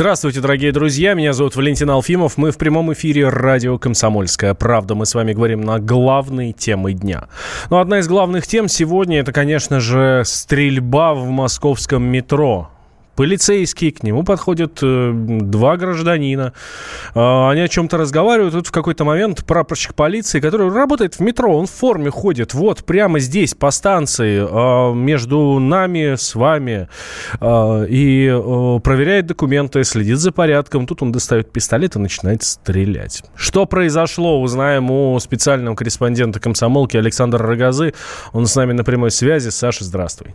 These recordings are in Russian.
Здравствуйте, дорогие друзья. Меня зовут Валентин Алфимов. Мы в прямом эфире радио «Комсомольская правда». Мы с вами говорим на главные темы дня. Ну, одна из главных тем сегодня – это, конечно же, стрельба в московском метро. Полицейские, к нему подходят э, два гражданина. Э, они о чем-то разговаривают. Тут в какой-то момент прапорщик полиции, который работает в метро, он в форме ходит. Вот прямо здесь, по станции, э, между нами, с вами. Э, и э, проверяет документы, следит за порядком. Тут он достает пистолет и начинает стрелять. Что произошло, узнаем у специального корреспондента комсомолки Александра Рогозы. Он с нами на прямой связи. Саша, здравствуй.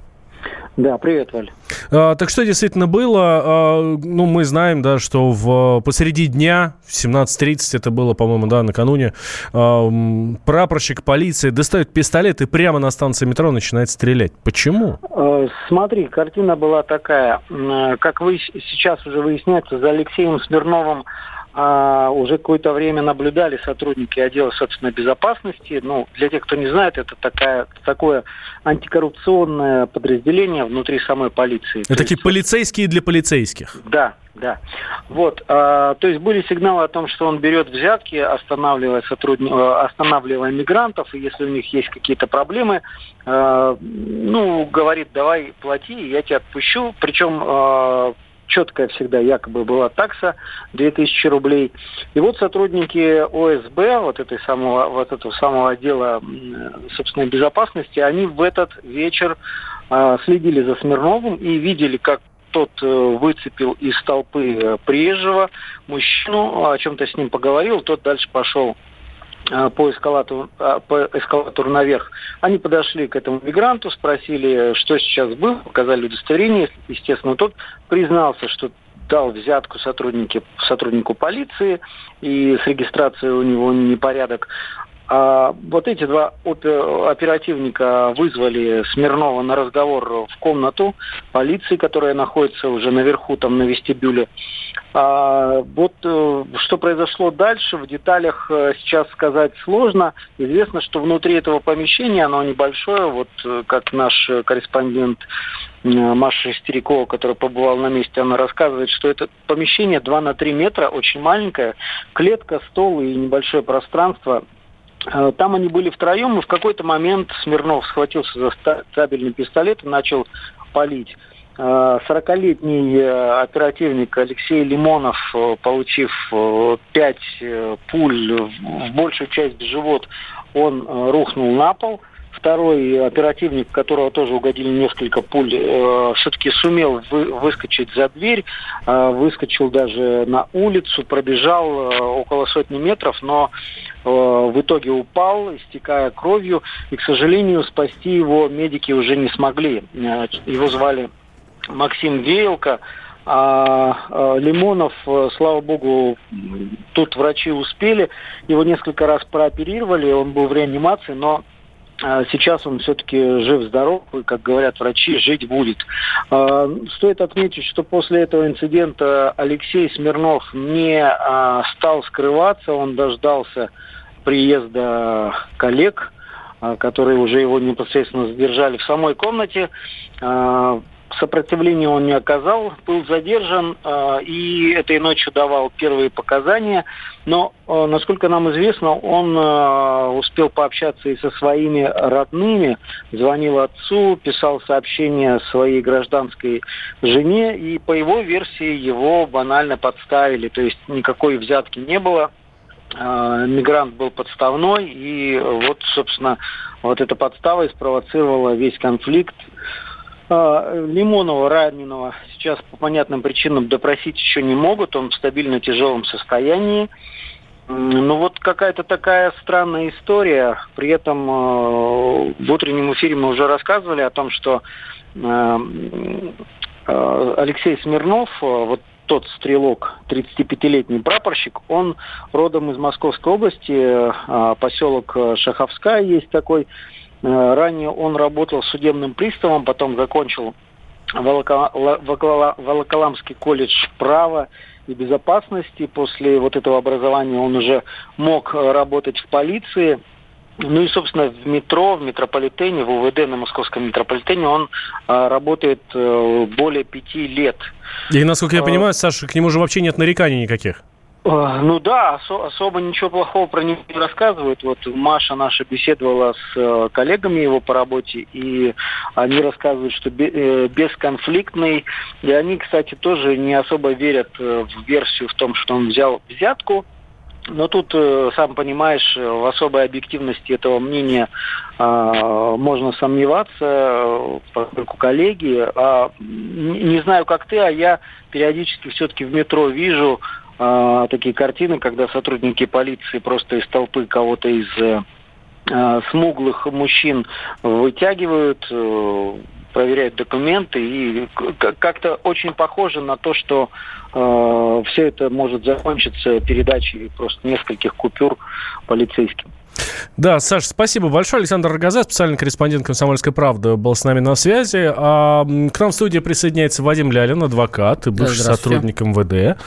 Да, привет, Валь. А, так что действительно было? А, ну, мы знаем, да, что в, посреди дня, в 17.30, это было, по-моему, да, накануне, а, прапорщик полиции достает пистолет и прямо на станции метро начинает стрелять. Почему? А, смотри, картина была такая. Как вы сейчас уже выясняется, за Алексеем Смирновым а, уже какое-то время наблюдали сотрудники отдела собственной безопасности. Ну, для тех, кто не знает, это такая, такое антикоррупционное подразделение внутри самой полиции. Это такие есть, полицейские для полицейских. Да, да. Вот, а, то есть были сигналы о том, что он берет взятки, останавливая сотрудни... Э, останавливая мигрантов, и если у них есть какие-то проблемы, а, ну, говорит, давай плати, я тебя отпущу. Причем а, четкая всегда якобы была такса 2000 рублей. И вот сотрудники ОСБ, вот, этой самого, вот этого самого отдела собственной безопасности, они в этот вечер э, следили за Смирновым и видели, как тот э, выцепил из толпы э, приезжего мужчину, о чем-то с ним поговорил, тот дальше пошел по эскалатору, э, по эскалатору наверх. Они подошли к этому мигранту, спросили, что сейчас было, показали удостоверение. Естественно, тот признался, что дал взятку сотруднике, сотруднику полиции, и с регистрацией у него непорядок. А вот эти два оперативника вызвали Смирнова на разговор в комнату полиции, которая находится уже наверху, там на вестибюле. А вот э, что произошло дальше, в деталях э, сейчас сказать сложно. Известно, что внутри этого помещения, оно небольшое, вот э, как наш корреспондент Маша Истерякова, которая побывала на месте, она рассказывает, что это помещение 2 на 3 метра, очень маленькое, клетка, стол и небольшое пространство Э, там они были втроем, и в какой-то момент Смирнов схватился за стабильный пистолет и начал палить. 40-летний э, оперативник Алексей Лимонов, э, получив 5 пуль в большую часть живот, он рухнул на пол – Второй оперативник, которого тоже угодили несколько пуль, э, все-таки сумел вы, выскочить за дверь, э, выскочил даже на улицу, пробежал э, около сотни метров, но э, в итоге упал, истекая кровью, и, к сожалению, спасти его медики уже не смогли. Э, его звали Максим Веялко, а, а Лимонов, э, слава богу, тут врачи успели, его несколько раз прооперировали, он был в реанимации, но сейчас он все-таки жив-здоров, и, как говорят врачи, жить будет. А, стоит отметить, что после этого инцидента Алексей Смирнов не а, стал скрываться, он дождался приезда коллег, которые уже его непосредственно задержали в самой комнате сопротивления он не оказал, был задержан э, и этой ночью давал первые показания. Но, э, насколько нам известно, он э, успел пообщаться и со своими родными, звонил отцу, писал сообщения своей гражданской жене, и по его версии его банально подставили, то есть никакой взятки не было. Мигрант был подставной, и вот, собственно, вот эта подстава и спровоцировала весь конфликт. А, Лимонова раненого сейчас по понятным причинам допросить еще не могут, он в стабильно тяжелом состоянии. Ну вот какая-то такая странная история. При этом э, в утреннем эфире мы уже рассказывали о том, что э, Алексей Смирнов, вот тот стрелок, 35-летний прапорщик, он родом из Московской области, поселок Шаховская есть такой, ранее он работал судебным приставом, потом закончил Волоколамский колледж права и безопасности. После вот этого образования он уже мог работать в полиции. Ну и, собственно, в метро, в метрополитене, в УВД на московском метрополитене он а, работает а, более пяти лет. И, насколько я понимаю, Саша, к нему же вообще нет нареканий никаких. А, ну да, осо- особо ничего плохого про него не рассказывают. Вот Маша наша беседовала с э, коллегами его по работе, и они рассказывают, что э, бесконфликтный. И они, кстати, тоже не особо верят э, в версию в том, что он взял взятку но тут, э, сам понимаешь, в особой объективности этого мнения а, можно сомневаться, э, поскольку коллеги, а, не знаю, как ты, а я периодически все-таки в метро вижу а, такие картины, когда сотрудники полиции просто из толпы кого-то из э, смуглых мужчин вытягивают, проверяют документы и как-то очень похоже на то, что э, все это может закончиться передачей просто нескольких купюр полицейским. Да, Саша, спасибо большое. Александр Рогоза, специальный корреспондент «Комсомольской правды», был с нами на связи. А к нам в студии присоединяется Вадим Лялин, адвокат и бывший да, сотрудник МВД.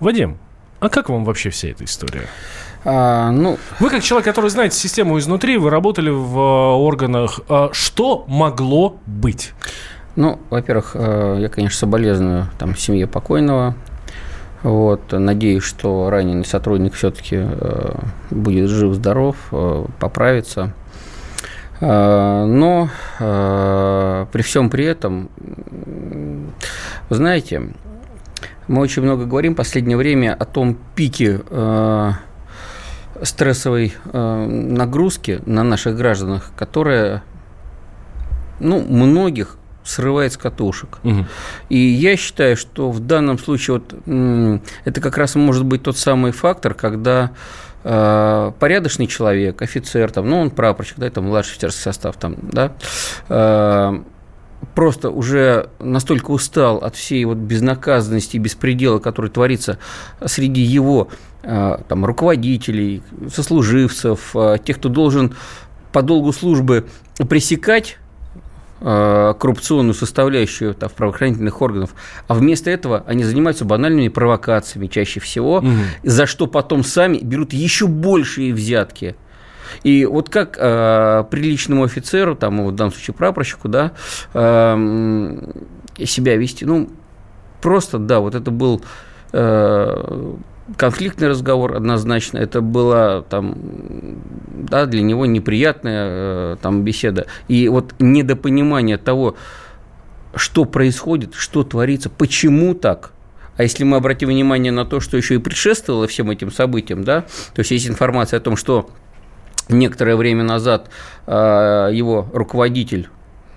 Вадим, а как вам вообще вся эта история? А, ну... Вы как человек, который знаете систему изнутри, вы работали в э, органах. А что могло быть? Ну, во-первых, э, я, конечно, соболезную там, семье покойного. Вот, надеюсь, что раненый сотрудник все-таки э, будет жив-здоров, поправится. Но при всем при этом, знаете, мы очень много говорим в последнее время о том пике стрессовой э, нагрузки на наших гражданах, которая ну, многих срывает с катушек. Угу. И я считаю, что в данном случае вот, это как раз может быть тот самый фактор, когда э, порядочный человек, офицер, там, ну, он прапорщик, да, там, младший офицерский состав, там, да, э, просто уже настолько устал от всей вот безнаказанности и беспредела, который творится среди его Э, там, руководителей, сослуживцев, э, тех, кто должен по долгу службы пресекать э, коррупционную составляющую там, правоохранительных органах, а вместо этого они занимаются банальными провокациями чаще всего, угу. за что потом сами берут еще большие взятки. И вот как э, приличному офицеру, там, в данном случае прапорщику, да, э, себя вести, ну, просто, да, вот это был э, конфликтный разговор однозначно, это была там, да, для него неприятная э, там беседа. И вот недопонимание того, что происходит, что творится, почему так, а если мы обратим внимание на то, что еще и предшествовало всем этим событиям, да, то есть есть информация о том, что некоторое время назад э, его руководитель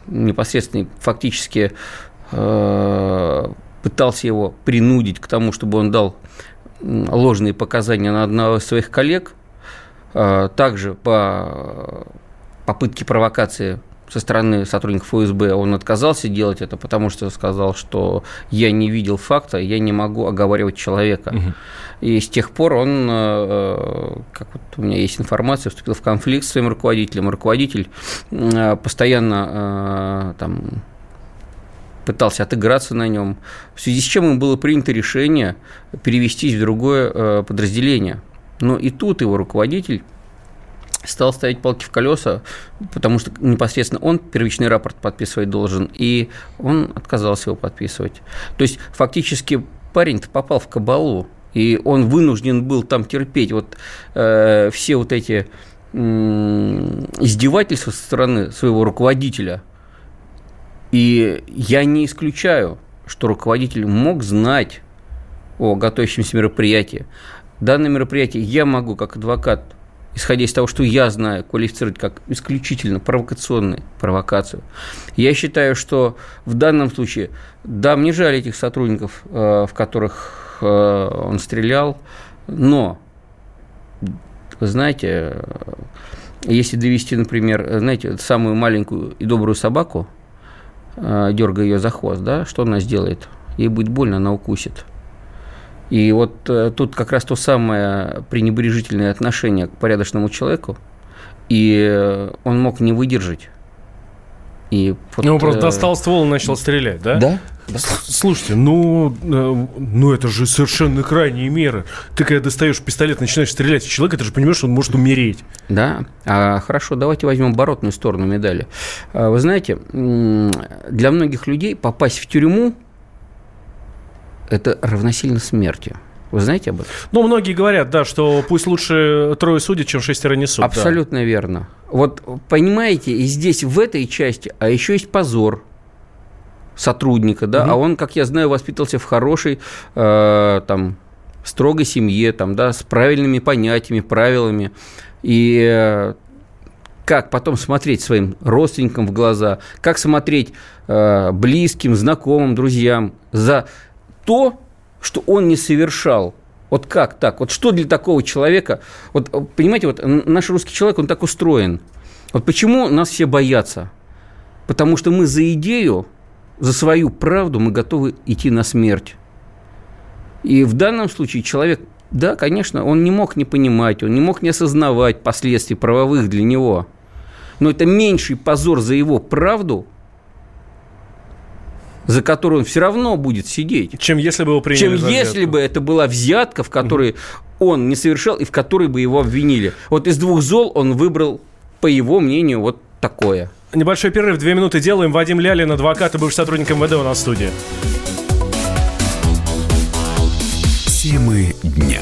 непосредственно фактически э, пытался его принудить к тому, чтобы он дал ложные показания на одного из своих коллег, а, также по попытке провокации со стороны сотрудников ФСБ он отказался делать это, потому что сказал, что я не видел факта, я не могу оговаривать человека. Угу. И с тех пор он, э, как вот у меня есть информация, вступил в конфликт с своим руководителем. Руководитель э, постоянно э, там, пытался отыграться на нем, в связи с чем им было принято решение перевестись в другое э, подразделение. Но и тут его руководитель стал ставить палки в колеса, потому что непосредственно он первичный рапорт подписывать должен, и он отказался его подписывать. То есть фактически парень-то попал в кабалу, и он вынужден был там терпеть вот э, все вот эти э, издевательства со стороны своего руководителя – и я не исключаю, что руководитель мог знать о готовящемся мероприятии. Данное мероприятие я могу, как адвокат, исходя из того, что я знаю, квалифицировать как исключительно провокационную провокацию. Я считаю, что в данном случае, да, мне жаль этих сотрудников, э, в которых э, он стрелял, но, вы знаете, если довести, например, знаете, самую маленькую и добрую собаку – Э, дергая ее за хвост, да, что она сделает? Ей будет больно, она укусит. И вот э, тут как раз то самое пренебрежительное отношение к порядочному человеку, и э, он мог не выдержать. И вот, ну, он просто достал ствол и начал стрелять, да? Да. Да. Слушайте, ну, э, ну это же совершенно крайние меры. Ты когда достаешь пистолет, начинаешь стрелять в человека, ты же понимаешь, что он может умереть. Да, а, хорошо, давайте возьмем оборотную сторону медали. А, вы знаете, для многих людей попасть в тюрьму – это равносильно смерти. Вы знаете об этом? Ну, многие говорят, да, что пусть лучше трое судят, чем шестеро несут. Абсолютно да. верно. Вот понимаете, и здесь в этой части, а еще есть позор сотрудника, да, угу. а он, как я знаю, воспитывался в хорошей, э, там, строгой семье, там, да, с правильными понятиями, правилами. И э, как потом смотреть своим родственникам в глаза, как смотреть э, близким, знакомым, друзьям за то, что он не совершал. Вот как так? Вот что для такого человека? Вот понимаете, вот наш русский человек, он так устроен. Вот почему нас все боятся? Потому что мы за идею, за свою правду мы готовы идти на смерть. И в данном случае человек, да, конечно, он не мог не понимать, он не мог не осознавать последствий правовых для него. Но это меньший позор за его правду – за которую он все равно будет сидеть. Чем если бы его приняли Чем если бы это была взятка, в которой угу. он не совершал и в которой бы его обвинили. Вот из двух зол он выбрал, по его мнению, вот такое. Небольшой перерыв, две минуты делаем. Вадим Лялин, адвокат и бывший сотрудник МВД у нас в студии. Темы дня.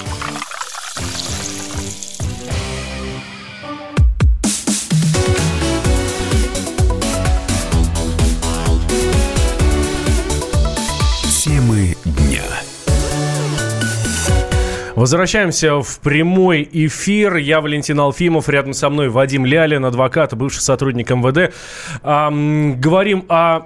Возвращаемся в прямой эфир. Я Валентин Алфимов, рядом со мной Вадим Лялин, адвокат, бывший сотрудник МВД. Эм, говорим о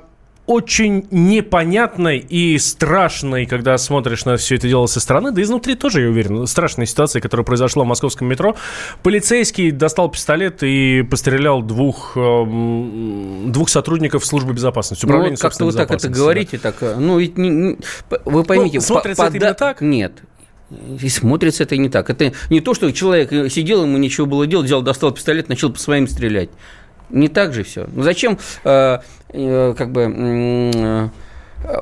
очень непонятной и страшной, когда смотришь на все это дело со стороны, да изнутри тоже, я уверен, страшная ситуация, которая произошла в московском метро. Полицейский достал пистолет и пострелял двух, двух сотрудников службы безопасности, ну, вот как-то вы так это говорите, так, э, ну, ведь не, не, вы поймите... Ну, смотрится по, это именно так? Нет, и смотрится это не так. Это не то, что человек сидел, ему ничего было делать, взял, достал пистолет, начал по своим стрелять. Не так же все. Ну зачем э, э, как бы э,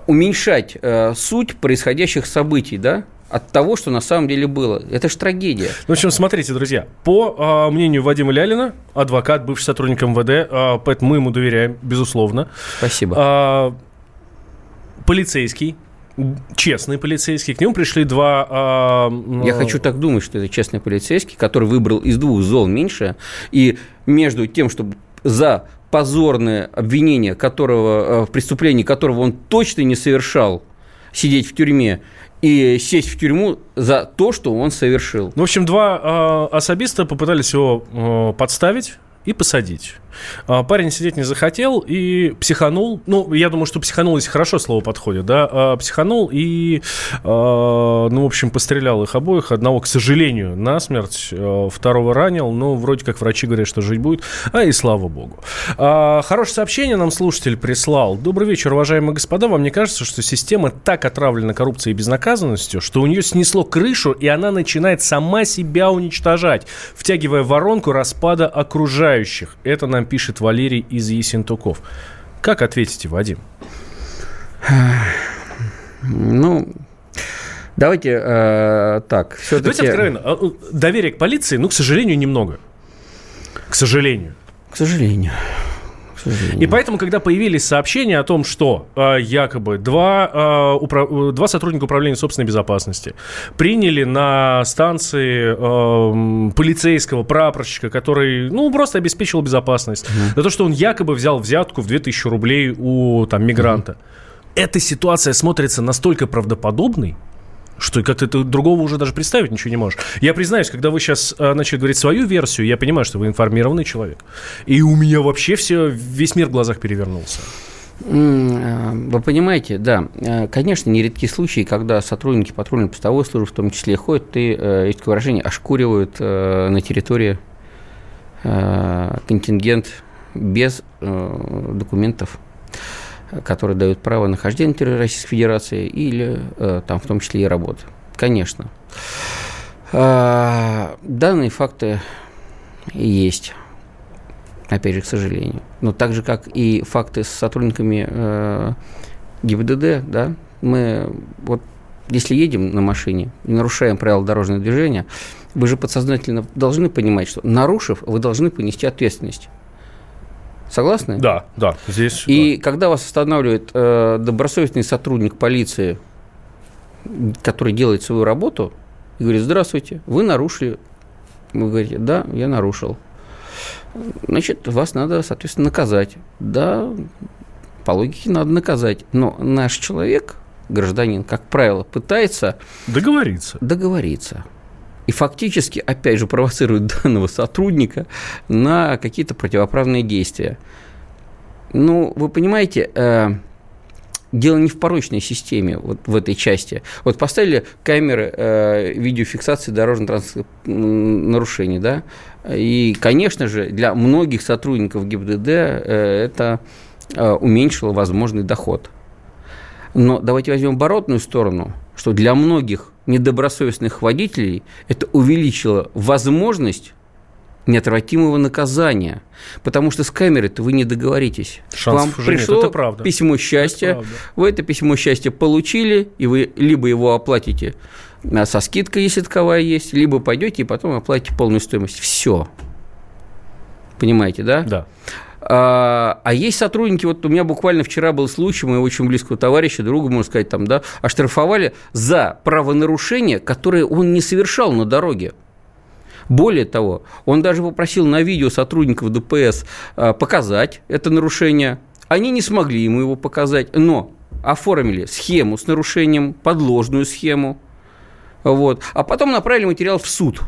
уменьшать э, суть происходящих событий, да? от того, что на самом деле было. Это же трагедия. Ну, в общем, смотрите, друзья, по э, мнению Вадима Лялина, адвокат, бывший сотрудник МВД, э, поэтому мы ему доверяем, безусловно. Спасибо. Э, полицейский честный полицейский. К нему пришли два... Э, Я хочу так думать, что это честный полицейский, который выбрал из двух зол меньше. И между тем, чтобы за позорное обвинение, которого, э, в преступлении которого он точно не совершал, сидеть в тюрьме, и сесть в тюрьму за то, что он совершил. Ну, в общем, два э, особиста попытались его э, подставить и посадить. А, парень сидеть не захотел и психанул. Ну, я думаю, что психанул, если хорошо слово подходит, да, а, психанул и, а, ну, в общем, пострелял их обоих. Одного, к сожалению, насмерть, второго ранил. Ну, вроде как врачи говорят, что жить будет. А и слава богу. Хорошее сообщение нам слушатель прислал. Добрый вечер, уважаемые господа. Вам не кажется, что система так отравлена коррупцией и безнаказанностью, что у нее снесло крышу, и она начинает сама себя уничтожать, втягивая воронку распада окружающих? Это нам нам пишет Валерий из Есентуков. Как ответите, Вадим? Ну, давайте э, так. Давайте откровенно. А, ну, доверия к полиции, ну, к сожалению, немного. К сожалению. К сожалению. И поэтому, когда появились сообщения о том, что э, якобы два, э, упра- два сотрудника управления собственной безопасности приняли на станции э, полицейского прапорщика, который, ну, просто обеспечивал безопасность, mm-hmm. за то, что он якобы взял взятку в 2000 рублей у там, мигранта. Mm-hmm. Эта ситуация смотрится настолько правдоподобной, Что как-то ты другого уже даже представить ничего не можешь. Я признаюсь, когда вы сейчас э, начали говорить свою версию, я понимаю, что вы информированный человек. И у меня вообще все, весь мир в глазах перевернулся. Э, вы понимаете, да, э, конечно, нередки случаи, когда сотрудники патрульно-постовой службы в том числе ходят и, есть такое выражение, ошкуривают на территории контингент без документов которые дают право нахождения на территории Российской Федерации или там в том числе и работы. Конечно. Данные факты есть опять же, к сожалению. Но так же, как и факты с сотрудниками э, ГИБДД, да, мы вот если едем на машине и нарушаем правила дорожного движения, вы же подсознательно должны понимать, что нарушив, вы должны понести ответственность. Согласны? Да, да, здесь. И да. когда вас останавливает э, добросовестный сотрудник полиции, который делает свою работу, и говорит: Здравствуйте, вы нарушили. Вы говорите, да, я нарушил значит, вас надо, соответственно, наказать. Да, по логике надо наказать. Но наш человек, гражданин, как правило, пытается... Договориться. Договориться. И фактически, опять же, провоцирует данного сотрудника на какие-то противоправные действия. Ну, вы понимаете, э, дело не в порочной системе вот в этой части. Вот поставили камеры э, видеофиксации дорожно-транспортных нарушений, да, и, конечно же, для многих сотрудников ГИБДД э, это э, уменьшило возможный доход. Но давайте возьмем оборотную сторону, что для многих недобросовестных водителей это увеличило возможность неотвратимого наказания. Потому что с камерой-то вы не договоритесь. Шансов Вам пришло нет, это правда. письмо счастья, это вы это письмо счастья получили, и вы либо его оплатите а, со скидкой, если таковая есть, либо пойдете и потом оплатите полную стоимость. Все. Понимаете, да? Да. А, а есть сотрудники, вот у меня буквально вчера был случай, моего очень близкого товарища, друга, можно сказать, там, да, оштрафовали за правонарушение, которое он не совершал на дороге. Более того, он даже попросил на видео сотрудников ДПС а, показать это нарушение. Они не смогли ему его показать, но оформили схему с нарушением, подложную схему, вот, а потом направили материал в суд.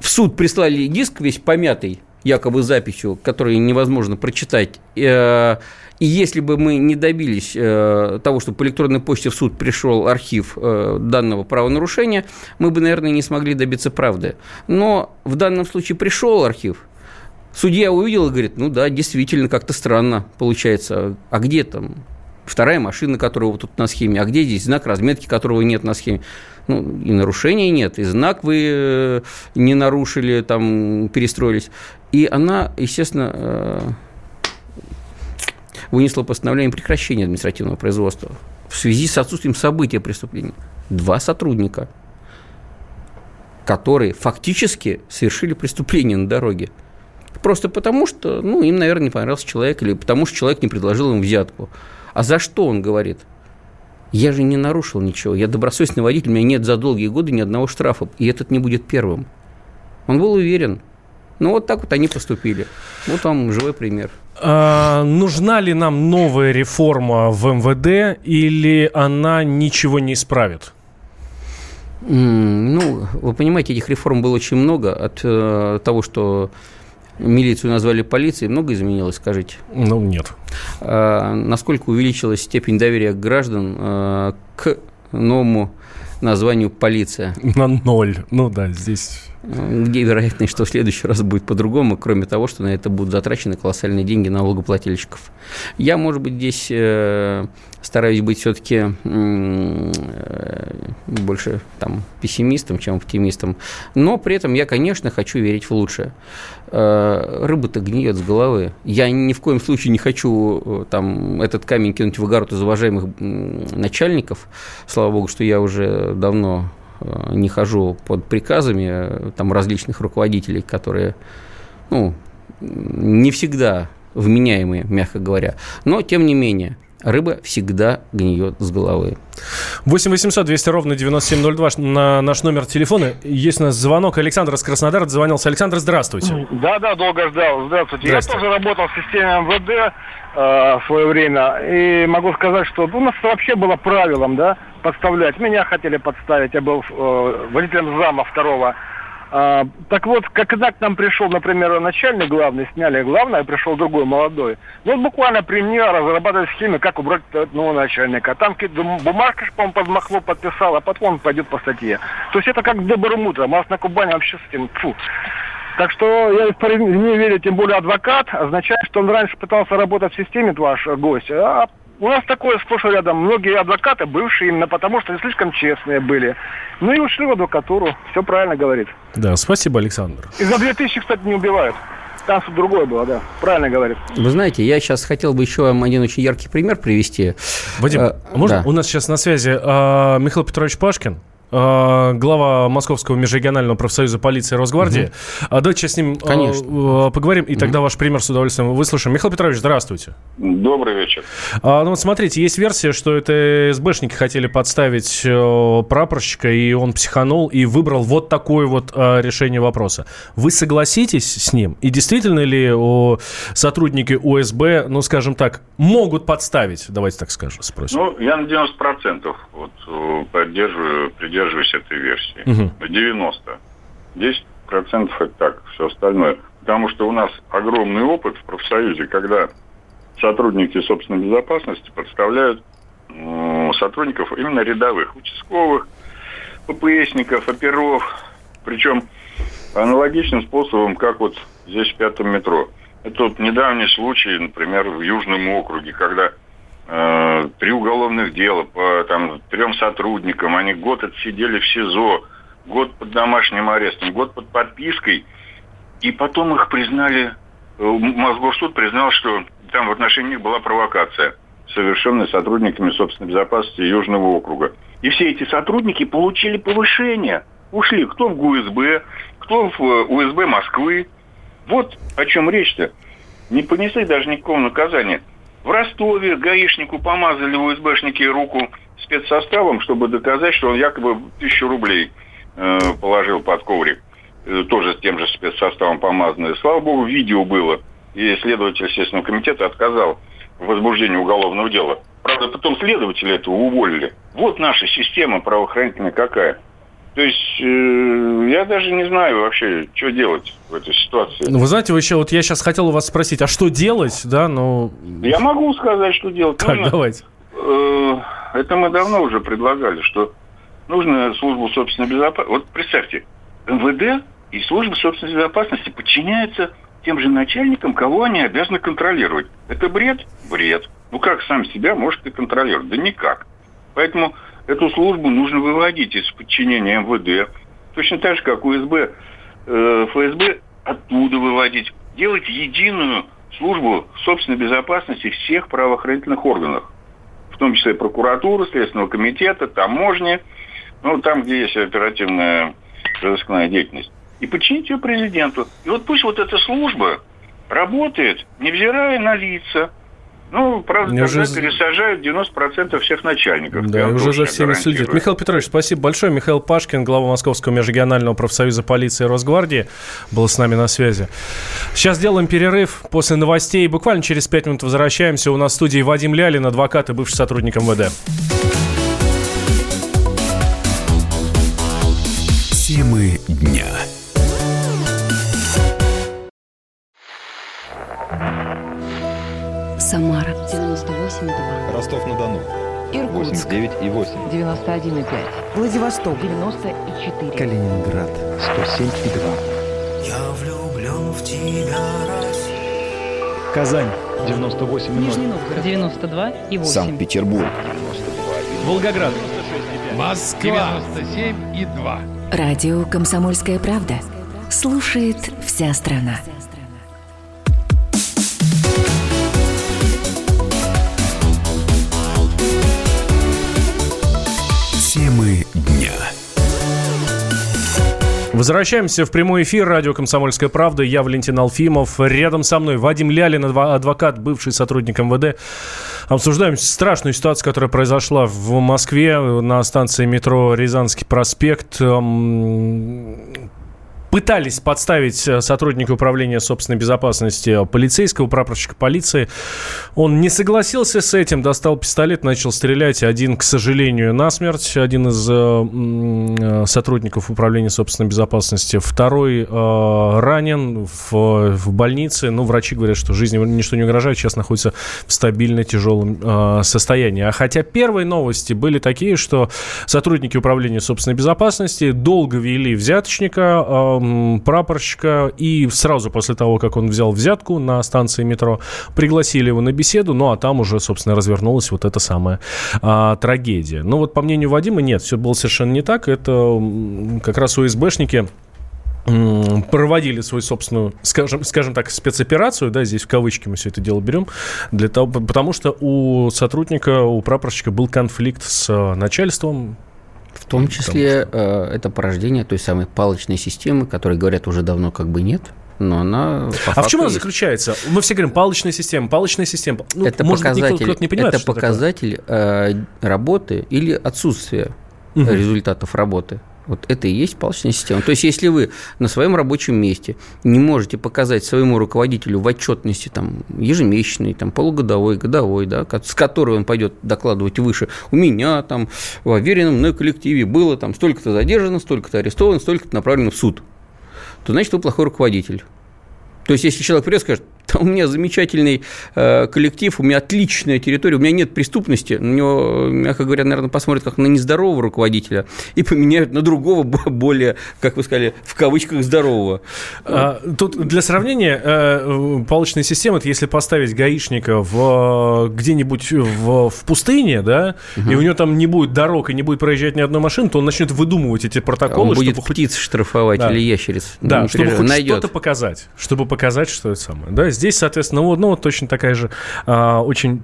В суд прислали диск весь помятый, якобы записью, который невозможно прочитать. Э, и если бы мы не добились э, того, что по электронной почте в суд пришел архив э, данного правонарушения, мы бы, наверное, не смогли добиться правды. Но в данном случае пришел архив, судья увидел и говорит, ну да, действительно, как-то странно получается. А где там вторая машина, которая вот тут на схеме, а где здесь знак разметки, которого нет на схеме? Ну, и нарушений нет, и знак вы э, не нарушили, там, перестроились. И она, естественно, вынесла постановление прекращения административного производства в связи с отсутствием события преступления. Два сотрудника, которые фактически совершили преступление на дороге. Просто потому, что ну, им, наверное, не понравился человек, или потому, что человек не предложил им взятку. А за что он говорит? Я же не нарушил ничего. Я добросовестный водитель, у меня нет за долгие годы ни одного штрафа, и этот не будет первым. Он был уверен. Ну, вот так вот они поступили. Вот вам живой пример. А, нужна ли нам новая реформа в МВД или она ничего не исправит? Ну, вы понимаете, этих реформ было очень много. От э, того, что милицию назвали полицией, много изменилось, скажите? Ну, нет. А, насколько увеличилась степень доверия граждан э, к новому названию полиция? На ноль. Ну да, здесь где вероятность, что в следующий раз будет по-другому, кроме того, что на это будут затрачены колоссальные деньги налогоплательщиков. Я, может быть, здесь э, стараюсь быть все-таки э, больше там, пессимистом, чем оптимистом, но при этом я, конечно, хочу верить в лучшее. Э, рыба-то гниет с головы. Я ни в коем случае не хочу там, этот камень кинуть в огород из уважаемых начальников. Слава богу, что я уже давно не хожу под приказами э, там, различных руководителей, которые ну, не всегда вменяемые, мягко говоря. Но, тем не менее, рыба всегда гниет с головы. 8 800 200 ровно 9702 на наш номер телефона. Есть у нас звонок. Александр из Краснодара дозвонился. Александр, здравствуйте. Да, да, долго ждал. Здравствуйте. здравствуйте. Я тоже работал в системе МВД э, в свое время. И могу сказать, что у нас вообще было правилом, да, подставлять. Меня хотели подставить. Я был э, водителем зама второго а, так вот, когда к нам пришел, например, начальник главный, сняли главное, пришел другой молодой. Ну, вот буквально при мне разрабатывать схемы, как убрать одного начальника. Там бумажка, по-моему, под подписал, а потом он пойдет по статье. То есть это как добрым утром. Нас на Кубани вообще с этим, фу. Так что я не верю, тем более адвокат, означает, что он раньше пытался работать в системе, ваш гость, а у нас такое сплошь и рядом. Многие адвокаты бывшие именно потому, что слишком честные были. Ну и ушли в адвокатуру. Все правильно говорит. Да, спасибо, Александр. И за 2000, кстати, не убивают. Там что другое было, да. Правильно говорит. Вы знаете, я сейчас хотел бы еще вам один очень яркий пример привести. Вадим, а, можно? Да. У нас сейчас на связи а, Михаил Петрович Пашкин. А, глава Московского межрегионального профсоюза полиции Росгвардии. Угу. Давайте сейчас с ним Конечно. поговорим, и тогда угу. ваш пример с удовольствием выслушаем. Михаил Петрович, здравствуйте. Добрый вечер. А, ну вот смотрите, есть версия, что это СБшники хотели подставить прапорщика, и он психанул и выбрал вот такое вот решение вопроса. Вы согласитесь с ним? И действительно ли сотрудники УСБ, ну скажем так, могут подставить? Давайте так скажем, спросим. Ну, я на 90% вот, поддерживаю, придерживаюсь придерживаюсь этой версии. Угу. 90. 10 процентов это так, все остальное. Потому что у нас огромный опыт в профсоюзе, когда сотрудники собственной безопасности подставляют э, сотрудников именно рядовых, участковых, ППСников, оперов, причем аналогичным способом, как вот здесь в пятом метро. Это вот недавний случай, например, в Южном округе, когда э, три уголовных дела по там, трем сотрудникам. Они год отсидели в СИЗО, год под домашним арестом, год под подпиской. И потом их признали, э, Мосгорсуд признал, что там в отношении них была провокация, совершенная сотрудниками собственной безопасности Южного округа. И все эти сотрудники получили повышение. Ушли кто в ГУСБ, кто в э, УСБ Москвы. Вот о чем речь-то. Не понесли даже никакого наказания. В Ростове гаишнику помазали УСБшники руку спецсоставом, чтобы доказать, что он якобы тысячу рублей э, положил под коврик. Э, тоже с тем же спецсоставом помазанное. Слава богу, видео было. И следователь Следственного комитета отказал в возбуждении уголовного дела. Правда, потом следователя этого уволили. Вот наша система правоохранительная какая. То есть э, я даже не знаю вообще, что делать в этой ситуации. Ну, вы знаете, вы еще, вот я сейчас хотел у вас спросить, а что делать, да, но... Я могу сказать, что делать. Так, нужно, давайте. Э, это мы давно уже предлагали, что нужно службу собственной безопасности... Вот представьте, МВД и служба собственной безопасности подчиняются тем же начальникам, кого они обязаны контролировать. Это бред? Бред. Ну как сам себя может и контролировать? Да никак. Поэтому Эту службу нужно выводить из подчинения МВД. Точно так же, как УСБ, э, ФСБ оттуда выводить. Делать единую службу собственной безопасности всех правоохранительных органов. В том числе прокуратуры, Следственного комитета, таможни, ну, там, где есть оперативная разыскная деятельность. И подчинить ее президенту. И вот пусть вот эта служба работает, невзирая на лица, ну, правда, Мне уже... пересажают 90% всех начальников. Да, уже за всеми следит. Михаил Петрович, спасибо большое. Михаил Пашкин, глава Московского межрегионального профсоюза полиции и Росгвардии, был с нами на связи. Сейчас делаем перерыв после новостей. Буквально через 5 минут возвращаемся. У нас в студии Вадим Лялин, адвокат и бывший сотрудник МВД. Самара 98,2. Ростов-на-Дону. Иркутск. 89,8. 91,5. Владивосток. 94. Калининград. 107,2. Я влюблен в тебя, Россия. Казань. 98,0. Нижний Новгород. 92,8. Санкт-Петербург. 92,1. Волгоград. 96,5. Москва. 97,2. Радио «Комсомольская правда». Слушает вся страна. Возвращаемся в прямой эфир радио «Комсомольская правда». Я Валентин Алфимов. Рядом со мной Вадим Лялин, адвокат, бывший сотрудник МВД. Обсуждаем страшную ситуацию, которая произошла в Москве на станции метро Рязанский проспект. Пытались подставить э, сотрудника управления собственной безопасности полицейского, прапорщика полиции. Он не согласился с этим, достал пистолет, начал стрелять. Один, к сожалению, насмерть, один из э, э сотрудников управления собственной безопасности. Второй э, ранен в, в больнице. Ну, врачи говорят, что жизни ничто не угрожает, сейчас находится в стабильно тяжелом э, состоянии. А хотя первые новости были такие, что сотрудники управления собственной безопасности долго вели взяточника, э, прапорщика, и сразу после того, как он взял взятку на станции метро, пригласили его на беседу, ну а там уже, собственно, развернулась вот эта самая а, трагедия. Но вот по мнению Вадима, нет, все было совершенно не так. Это как раз УСБшники проводили свою собственную, скажем, скажем так, спецоперацию, да, здесь в кавычки мы все это дело берем, для того, потому что у сотрудника, у прапорщика был конфликт с начальством, в том числе что... э, это порождение той самой палочной системы, которой, говорят, уже давно как бы нет. Но она а в чем она заключается? Мы все говорим палочная система, палочная система. Ну, это может показатель, быть, никто, не понимает, это показатель э, работы или отсутствия угу. результатов работы. Вот это и есть палочная система. То есть, если вы на своем рабочем месте не можете показать своему руководителю в отчетности там, ежемесячной, там, полугодовой, годовой, да, с которой он пойдет докладывать выше, у меня там в уверенном на коллективе было там столько-то задержано, столько-то арестовано, столько-то направлено в суд, то значит, вы плохой руководитель. То есть, если человек придет и скажет, у меня замечательный э, коллектив, у меня отличная территория, у меня нет преступности. На него, мягко говоря, наверное, посмотрят как на нездорового руководителя и поменяют на другого, более, как вы сказали, в кавычках здорового. А, тут для сравнения, э, палочная система, это если поставить гаишника в, где-нибудь в, в пустыне, да, угу. и у него там не будет дорог и не будет проезжать ни одной машины, то он начнет выдумывать эти протоколы. Он будет чтобы птиц хоть... штрафовать да. или ящериц. Да, чтобы хоть что-то показать. Чтобы показать, что это самое. Да, Здесь, соответственно, ну, ну точно такая же а, очень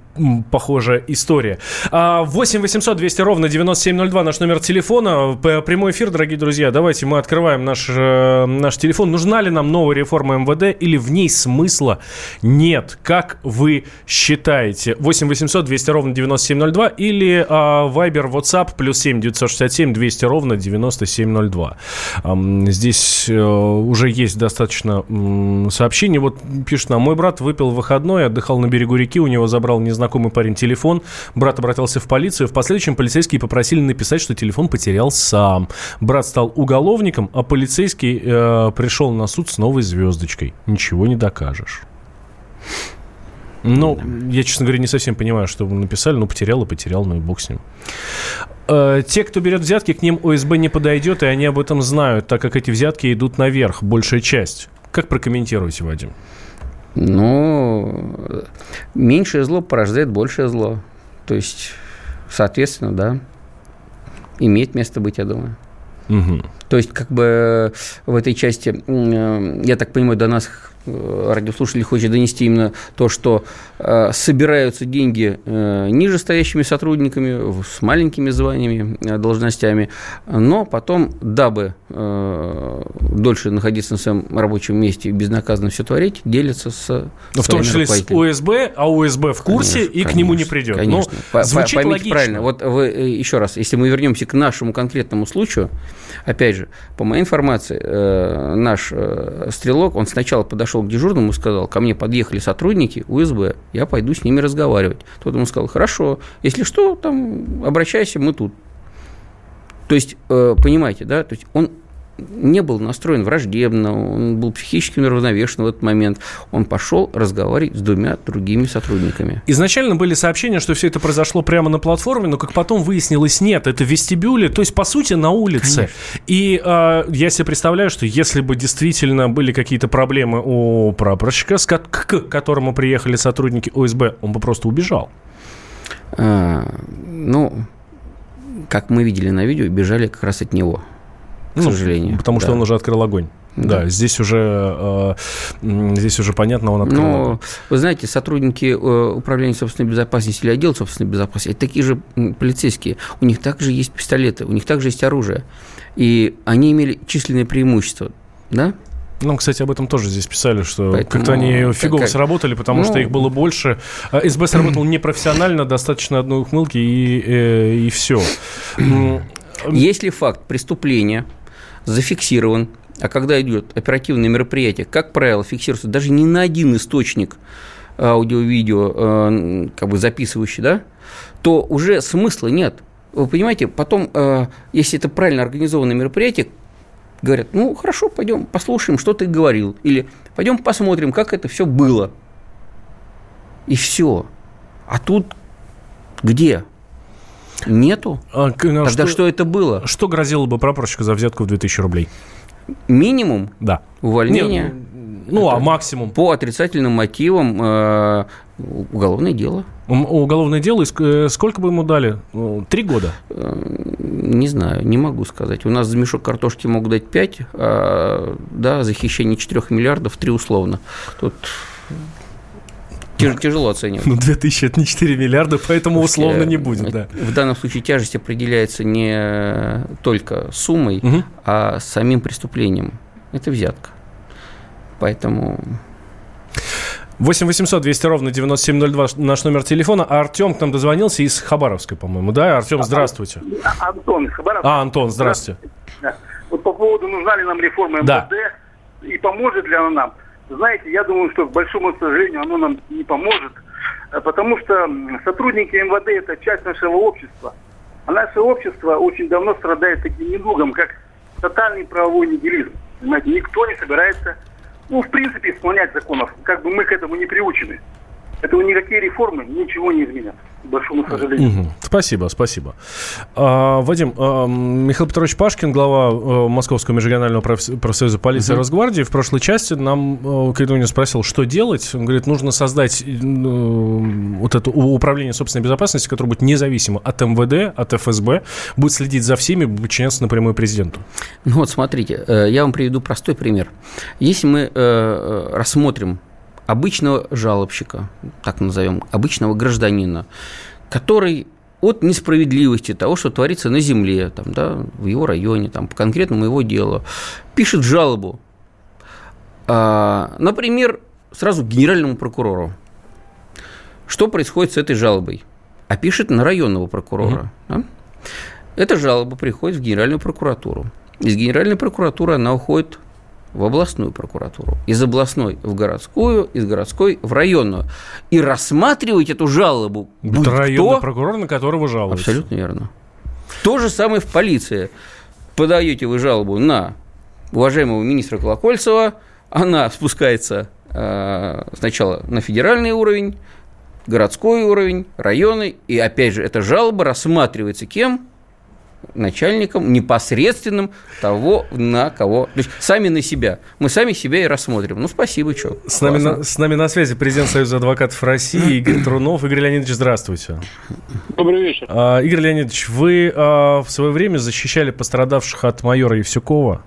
похожая история. А, 8 800 200 ровно 9702 наш номер телефона. Прямой эфир, дорогие друзья. Давайте мы открываем наш, э, наш телефон. Нужна ли нам новая реформа МВД или в ней смысла нет? Как вы считаете? 8 800 200 ровно 9702 или а, Viber, WhatsApp плюс 7 967 200 ровно 9702. А, здесь а, уже есть достаточно м, сообщений. Вот пишет нам мой брат выпил в выходной, отдыхал на берегу реки, у него забрал незнакомый парень телефон. Брат обратился в полицию. В последующем полицейские попросили написать, что телефон потерял сам. Брат стал уголовником, а полицейский э, пришел на суд с новой звездочкой. Ничего не докажешь. Ну, я, честно говоря, не совсем понимаю, что вы написали. Ну, потерял и потерял, ну и бог с ним. Э, те, кто берет взятки, к ним ОСБ не подойдет, и они об этом знают, так как эти взятки идут наверх, большая часть. Как прокомментируете, Вадим? Ну, меньшее зло порождает большее зло. То есть, соответственно, да, имеет место быть, я думаю. Угу. То есть, как бы в этой части, я так понимаю, до нас Э, радиослушатель хочет донести именно то, что э, собираются деньги э, ниже стоящими сотрудниками с маленькими званиями, должностями, но потом, дабы дольше находиться на своем рабочем месте и безнаказанно все творить, делятся с но В том числе с УСБ, а УСБ в курсе конечно, и к конечно, нему не придет. Конечно. Но звучит Поймите логично. правильно. Вот вы, еще раз, если мы вернемся к нашему конкретному случаю, опять же, по моей информации, наш стрелок, он сначала подошел подошел к дежурному и сказал, ко мне подъехали сотрудники УСБ, я пойду с ними разговаривать. Тот ему сказал, хорошо, если что, там, обращайся, мы тут. То есть, э, понимаете, да, то есть он не был настроен враждебно, он был психически неравновешен в этот момент. Он пошел разговаривать с двумя другими сотрудниками. Изначально были сообщения, что все это произошло прямо на платформе, но как потом выяснилось, нет, это в вестибюле, то есть, по сути, на улице. Конечно. И э, я себе представляю, что если бы действительно были какие-то проблемы у прапорщика, к, к которому приехали сотрудники ОСБ, он бы просто убежал. А, ну, как мы видели на видео, бежали как раз от него к ну, сожалению. Потому да. что он уже открыл огонь. Да, да здесь уже э, здесь уже понятно, он открыл. Но, вы знаете, сотрудники э, управления собственной безопасности или отдела собственной безопасности, это такие же полицейские. У них также есть пистолеты, у них также есть оружие. И они имели численное преимущество, да? Ну, кстати, об этом тоже здесь писали, что Поэтому- как-то они фигово как- сработали, потому Ну- что их было больше. А СБ сработал непрофессионально, достаточно одной ухмылки и, э, и все. Если факт преступления зафиксирован, а когда идет оперативное мероприятие, как правило, фиксируется даже не на один источник аудио-видео, э, как бы записывающий, да, то уже смысла нет. Вы понимаете, потом, э, если это правильно организованное мероприятие, говорят, ну хорошо, пойдем послушаем, что ты говорил, или пойдем посмотрим, как это все было. И все. А тут где? Нету. А, ну, Тогда что, это было? Что грозило бы прапорщику за взятку в 2000 рублей? Минимум Да. увольнение Не, ну, а Это- максимум? по отрицательным мотивам э, уголовное дело. Уголовное дело, и э, сколько бы ему дали? Ну, Три года. Э, Не знаю, не могу сказать. У нас за мешок картошки могут дать 5, а да, за хищение 4 миллиардов 3 условно. Тут тяж- тяжело оценивать. Ну, 2000 это не 4 миллиарда, поэтому условно не будет, да. В данном случае тяжесть определяется не только суммой, Мгм. а самим преступлением. Это взятка. Поэтому 8 800 200 ровно 9702 наш номер телефона. А Артем к нам дозвонился из Хабаровской, по-моему, да? Артем, здравствуйте. Антон из Хабаровска. А, Антон, здравствуйте. Да. Вот по поводу, нужна ли нам реформа МВД Да. и поможет ли она нам. Знаете, я думаю, что, к большому сожалению, оно нам не поможет, э, потому что сотрудники МВД – это часть нашего общества. А наше общество очень давно страдает таким недугом, как тотальный правовой нигилизм. Понимаете, никто не собирается, ну, в принципе, исполнять законов, как бы мы к этому не приучены. Этого никакие реформы ничего не изменят, к большому сожалению. Спасибо, спасибо. А, Вадим, а, Михаил Петрович Пашкин, глава э, Московского межрегионального проф- профсоюза полиции и Росгвардии, в прошлой части нам, э, него спросил, что делать, он говорит, нужно создать э, вот это управление собственной безопасности, которое будет независимо от МВД, от ФСБ, будет следить за всеми, подчиняться напрямую президенту. Ну вот смотрите, я вам приведу простой пример. Если мы рассмотрим обычного жалобщика, так назовем, обычного гражданина, который от несправедливости того, что творится на земле, там, да, в его районе, там, по конкретному его делу, пишет жалобу, а, например, сразу к генеральному прокурору. Что происходит с этой жалобой? А пишет на районного прокурора. да? Эта жалоба приходит в Генеральную прокуратуру. Из Генеральной прокуратуры она уходит в областную прокуратуру, из областной в городскую, из городской в районную. И рассматривать эту жалобу Будет районный кто? прокурор, на которого жалуются. Абсолютно верно. То же самое в полиции. Подаете вы жалобу на уважаемого министра Колокольцева, она спускается э, сначала на федеральный уровень, городской уровень, районный, и опять же эта жалоба рассматривается кем? Начальником непосредственным того, на кого. То есть сами на себя. Мы сами себя и рассмотрим. Ну, спасибо, что. С нами, на, с нами на связи президент Союза адвокатов России Игорь Трунов. Игорь Леонидович, здравствуйте. Добрый вечер. А, Игорь Леонидович, вы а, в свое время защищали пострадавших от майора Евсюкова.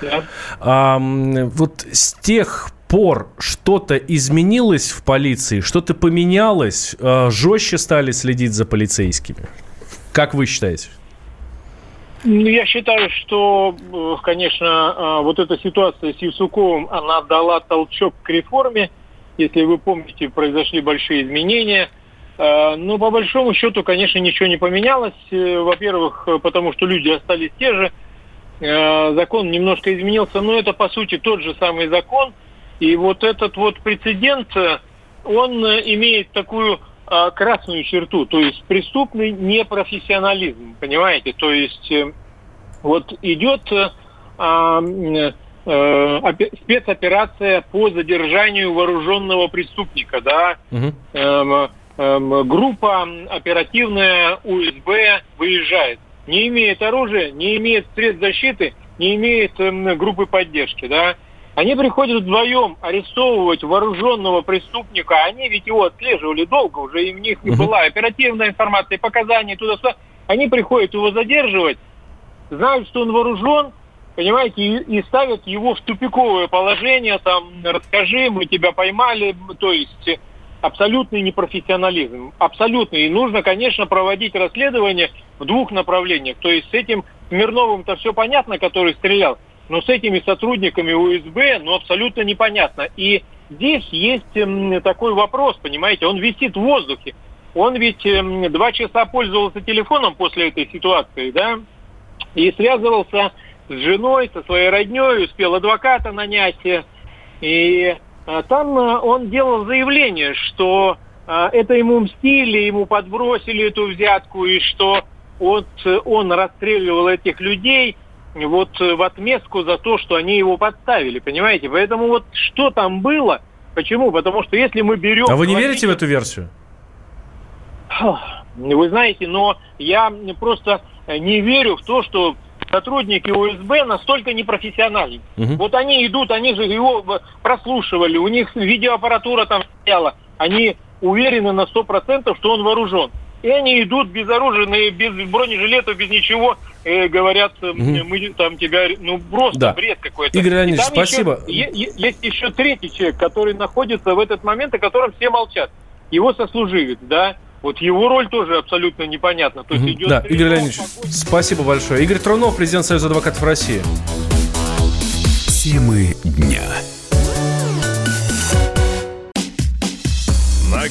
Да. А, вот с тех пор что-то изменилось в полиции, что-то поменялось, а, жестче стали следить за полицейскими? Как вы считаете? Ну, я считаю, что, э, конечно, э, вот эта ситуация с Евсуковым, она дала толчок к реформе. Если вы помните, произошли большие изменения. Э, Но по большому счету, конечно, ничего не поменялось. Во-первых, потому что люди остались те же. Закон немножко изменился, но это, по сути, тот же самый закон. И вот этот вот прецедент, он имеет такую а, красную черту, то есть преступный непрофессионализм, понимаете? То есть э, вот идет э, э, опе- спецоперация по задержанию вооруженного преступника, да? Эм, эм, группа оперативная УСБ выезжает, не имеет оружия, не имеет средств защиты, не имеет эм, группы поддержки, да? Они приходят вдвоем арестовывать вооруженного преступника, они ведь его отслеживали долго, уже и у них Мгм. была оперативная информация, показания туда-сюда. Они приходят его задерживать, знают, что он вооружен, понимаете, и, и ставят его в тупиковое положение, там, расскажи, мы тебя поймали, то есть абсолютный непрофессионализм, абсолютный. И нужно, конечно, проводить расследование в двух направлениях. То есть с этим Смирновым-то все понятно, который стрелял. Но с этими сотрудниками УСБ, ну, абсолютно непонятно. И здесь есть эм, такой вопрос, понимаете, он висит в воздухе. Он ведь эм, два часа пользовался телефоном после этой ситуации, да, и связывался с женой, со своей родней, успел адвоката нанять. И а, там а, он делал заявление, что это ему мстили, ему подбросили эту взятку, и что вот он расстреливал этих людей вот в отместку за то, что они его подставили, понимаете? Поэтому вот что там было, почему? Потому что если мы берем... А вы не верите в эту версию? Вы знаете, но я просто не верю в то, что сотрудники УСБ настолько непрофессиональны. Угу. Вот они идут, они же его прослушивали, у них видеоаппаратура там стояла, они уверены на сто процентов, что он вооружен. И они идут безоруженные, без бронежилетов, без ничего, и говорят, угу. мы там тебя, ну просто да. бред какой-то. Игорь Леонидович, спасибо. Еще, есть еще третий человек, который находится в этот момент, о котором все молчат. Его сослуживец, да, вот его роль тоже абсолютно непонятна. То есть угу. идет да, Игорь Леонидович, спасибо большое. Игорь Трунов, президент Союза адвокатов России. Темы дня.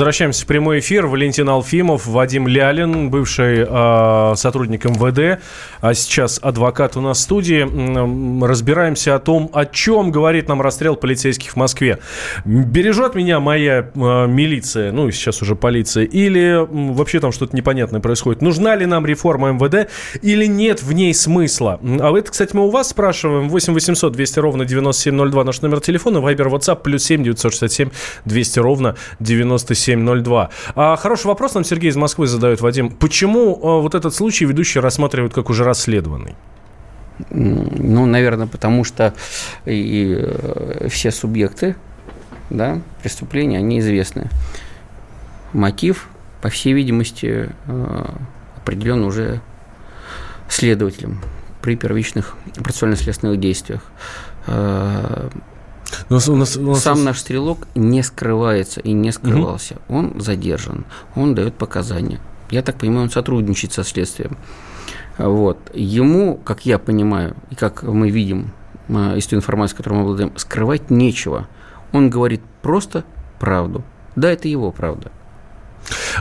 Возвращаемся в прямой эфир. Валентин Алфимов, Вадим Лялин, бывший э, сотрудник МВД, а сейчас адвокат у нас в студии. Разбираемся о том, о чем говорит нам расстрел полицейских в Москве. Бережет меня моя э, милиция, ну, сейчас уже полиция, или вообще там что-то непонятное происходит? Нужна ли нам реформа МВД или нет в ней смысла? А это, кстати, мы у вас спрашиваем. 8 800 200 ровно 9702 наш номер телефона. Вайбер, WhatsApp, плюс 7 967 200 ровно 97 9702. А, хороший вопрос нам Сергей из Москвы задает, Вадим. Почему а, вот этот случай ведущий рассматривают как уже расследованный? Ну, наверное, потому что и э, все субъекты да, преступления, они известны. Мотив, по всей видимости, э, определен уже следователем при первичных процессуально-следственных действиях. У нас, у нас, у нас... Сам наш стрелок не скрывается и не скрывался. Угу. Он задержан, он дает показания. Я так понимаю, он сотрудничает со следствием. Вот. Ему, как я понимаю, и как мы видим э, из той информации, которую мы обладаем, скрывать нечего. Он говорит просто правду. Да, это его правда.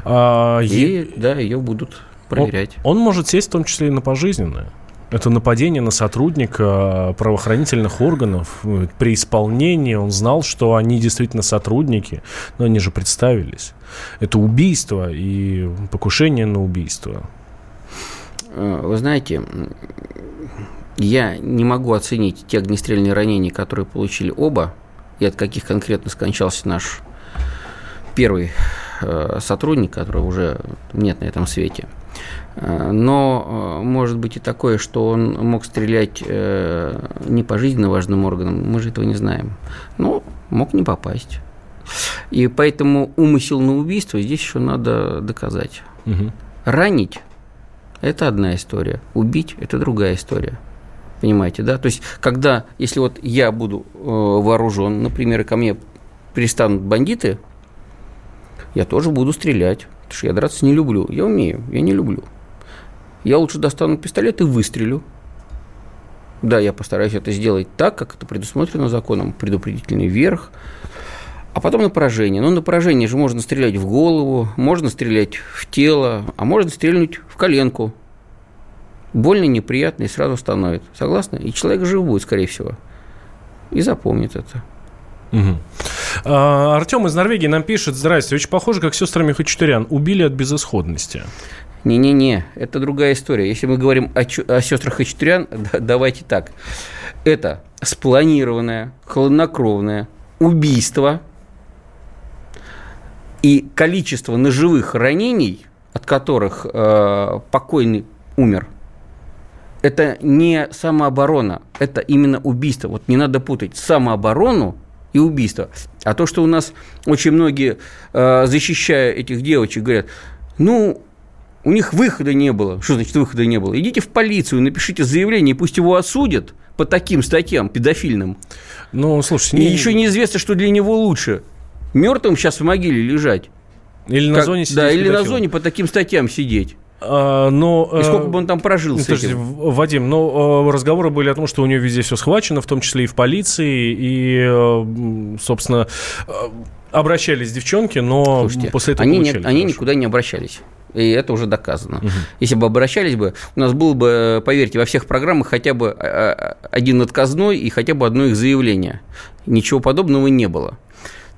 А, и, е... да, ее будут проверять. Он, он может сесть в том числе и на пожизненное. Это нападение на сотрудника правоохранительных органов. При исполнении он знал, что они действительно сотрудники, но они же представились. Это убийство и покушение на убийство. Э, вы знаете, я не могу оценить те огнестрельные ранения, которые получили оба, и от каких конкретно скончался наш первый э, сотрудник, которого уже нет на этом свете – Э, но э, может быть и такое, что он мог стрелять э, не по жизненно важным органам, мы же этого не знаем. Но мог не попасть. И поэтому умысел на убийство здесь еще надо доказать. Угу. Ранить – это одна история, убить – это другая история. Понимаете, да? То есть, когда, если вот я буду вооружен, например, и ко мне перестанут бандиты, я тоже буду стрелять, потому что я драться не люблю. Я умею, я не люблю. Я лучше достану пистолет и выстрелю. Да, я постараюсь это сделать так, как это предусмотрено законом. Предупредительный верх, а потом на поражение. Но на поражение же можно стрелять в голову, можно стрелять в тело, а можно стрельнуть в коленку. Больно, неприятно и сразу становится. Согласны? И человек жив будет, скорее всего. И запомнит это. Угу. А, Артем из Норвегии нам пишет, здрасте, очень похоже, как сестрами Хачатурян. Убили от безысходности. Не-не-не, это другая история. Если мы говорим о, о сестрах Хачатурян, да, давайте так. Это спланированное, хладнокровное убийство и количество ножевых ранений, от которых э, покойный умер, это не самооборона, это именно убийство. Вот не надо путать самооборону и убийство. А то, что у нас очень многие, э, защищая этих девочек, говорят, ну, у них выхода не было. Что значит выхода не было? Идите в полицию, напишите заявление, пусть его осудят по таким статьям педофильным. Ну, слушайте... И не... еще неизвестно, что для него лучше. Мертвым сейчас в могиле лежать. Или на зоне сидеть. Да, или на зоне по таким статьям сидеть. А, но, и сколько бы он там прожил ну, с этим? Вадим, но ну, разговоры были о том, что у него везде все схвачено, в том числе и в полиции, и, собственно, обращались девчонки, но Слушайте, после этого они, не, они никуда не обращались. И это уже доказано. Угу. Если бы обращались бы, у нас было бы, поверьте, во всех программах хотя бы один отказной и хотя бы одно их заявление. Ничего подобного не было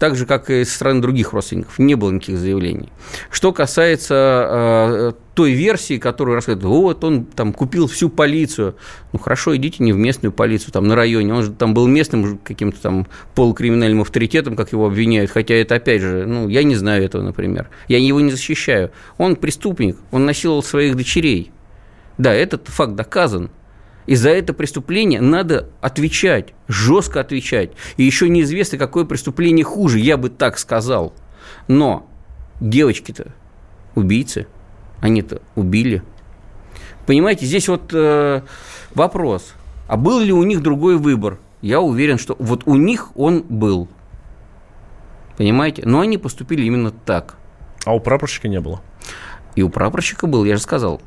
так же, как и со стороны других родственников, не было никаких заявлений. Что касается э, той версии, которую рассказывают, вот он там купил всю полицию, ну хорошо, идите не в местную полицию, там на районе, он же там был местным каким-то там полукриминальным авторитетом, как его обвиняют, хотя это опять же, ну я не знаю этого, например, я его не защищаю. Он преступник, он насиловал своих дочерей. Да, этот факт доказан, и за это преступление надо отвечать, жестко отвечать. И еще неизвестно, какое преступление хуже, я бы так сказал. Но девочки-то убийцы, они-то убили. Понимаете, здесь вот э, вопрос, а был ли у них другой выбор? Я уверен, что вот у них он был. Понимаете? Но они поступили именно так. А у прапорщика не было? И у прапорщика был, я же сказал.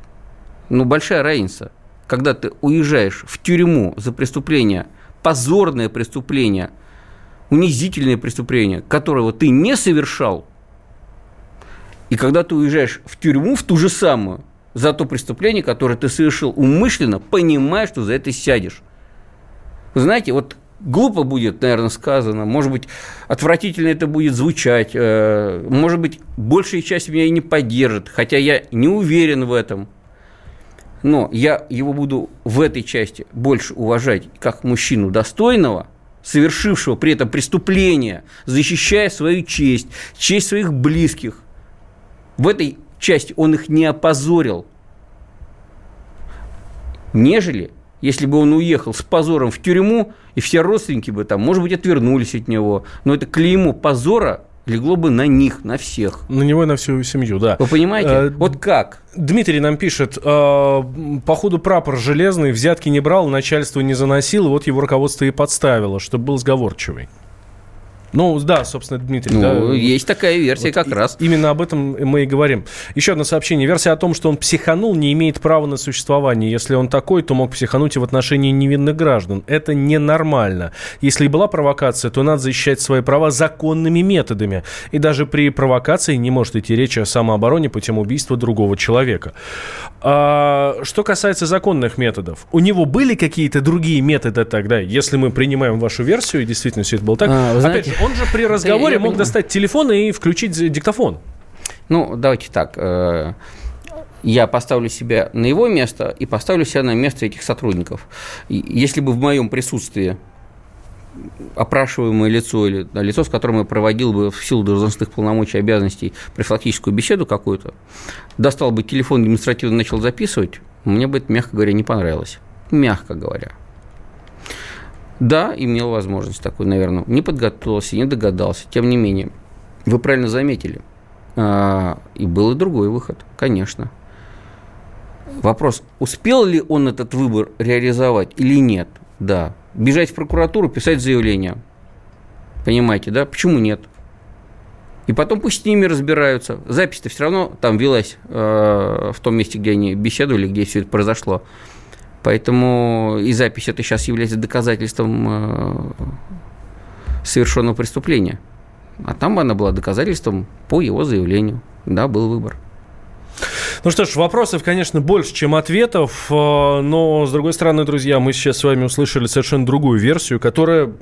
Ну, большая разница когда ты уезжаешь в тюрьму за преступление, позорное преступление, унизительное преступление, которого ты не совершал, и когда ты уезжаешь в тюрьму, в ту же самую, за то преступление, которое ты совершил умышленно, понимая, что за это сядешь. Вы знаете, вот глупо будет, наверное, сказано, может быть, отвратительно это будет звучать, э, может быть, большая часть меня и не поддержит, хотя я не уверен в этом – но я его буду в этой части больше уважать как мужчину достойного, совершившего при этом преступление, защищая свою честь, честь своих близких. В этой части он их не опозорил, нежели если бы он уехал с позором в тюрьму, и все родственники бы там, может быть, отвернулись от него. Но это клеймо позора легло бы на них, на всех. На него и на всю семью, да. Вы понимаете? А, вот как? Дмитрий нам пишет, э, походу прапор железный, взятки не брал, начальство не заносил, вот его руководство и подставило, чтобы был сговорчивый. Ну, да, собственно, Дмитрий. Ну, да, есть такая версия вот как раз. Именно об этом мы и говорим. Еще одно сообщение. Версия о том, что он психанул, не имеет права на существование. Если он такой, то мог психануть и в отношении невинных граждан. Это ненормально. Если и была провокация, то надо защищать свои права законными методами. И даже при провокации не может идти речь о самообороне путем убийства другого человека. А, что касается законных методов, у него были какие-то другие методы тогда, если мы принимаем вашу версию, и действительно все это было так. А, знаете, Опять же, он же при разговоре мог достать телефон и включить диктофон. Ну, давайте так. Э, я поставлю себя на его место и поставлю себя на место этих сотрудников. Если бы в моем присутствии опрашиваемое лицо или лицо, с которым я проводил бы в силу должностных полномочий и обязанностей профилактическую беседу какую-то, достал бы телефон, демонстративно начал записывать, мне бы это, мягко говоря, не понравилось. Мягко говоря. Да, имел возможность такой, наверное. Не подготовился, не догадался. Тем не менее, вы правильно заметили. А, и был и другой выход, конечно. Вопрос, успел ли он этот выбор реализовать или нет? Да. Бежать в прокуратуру, писать заявление. Понимаете, да? Почему нет? И потом пусть с ними разбираются. Запись-то все равно там велась э, в том месте, где они беседовали, где все это произошло. Поэтому и запись это сейчас является доказательством э, совершенного преступления. А там она была доказательством по его заявлению. Да, был выбор. Ну что ж, вопросов, конечно, больше, чем ответов, э, но, с другой стороны, друзья, мы сейчас с вами услышали совершенно другую версию, которая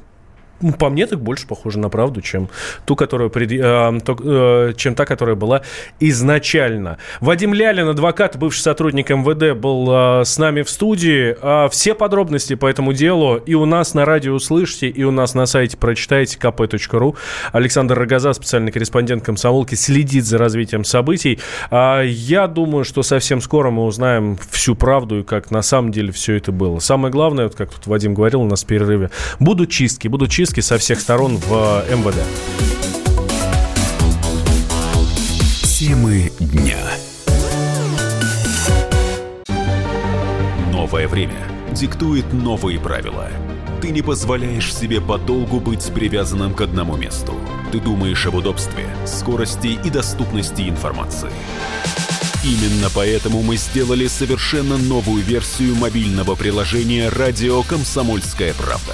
по мне так больше похожа на правду, чем ту, которая пред... э, то, э, чем та, которая была изначально. Вадим Лялин, адвокат, бывший сотрудник МВД, был э, с нами в студии. Э, все подробности по этому делу и у нас на радио услышите, и у нас на сайте прочитайте kp.ru. Александр Рогоза, специальный корреспондент комсомолки, следит за развитием событий. Э, я думаю, что совсем скоро мы узнаем всю правду и как на самом деле все это было. Самое главное, вот как тут Вадим говорил у нас в перерыве, будут чистки, будут чистки со всех сторон в э, МВД. Темы дня. Новое время диктует новые правила. Ты не позволяешь себе подолгу быть привязанным к одному месту. Ты думаешь об удобстве, скорости и доступности информации. Именно поэтому мы сделали совершенно новую версию мобильного приложения «Радио Комсомольская правда».